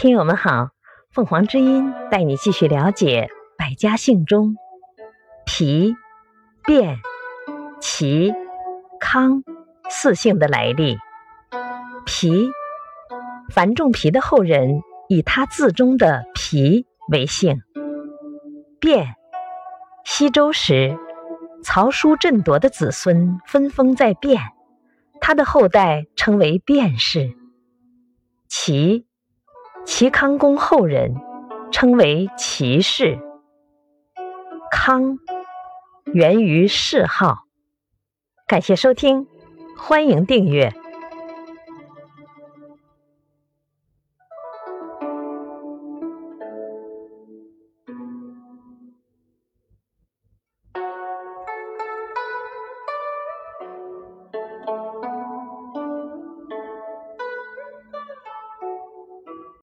听友们好，凤凰之音带你继续了解百家姓中皮、卞、齐、康四姓的来历。皮，樊仲皮的后人以他字中的皮为姓。卞，西周时曹叔振铎的子孙分封在卞，他的后代称为卞氏。齐。齐康公后人称为齐氏，康源于谥号。感谢收听，欢迎订阅。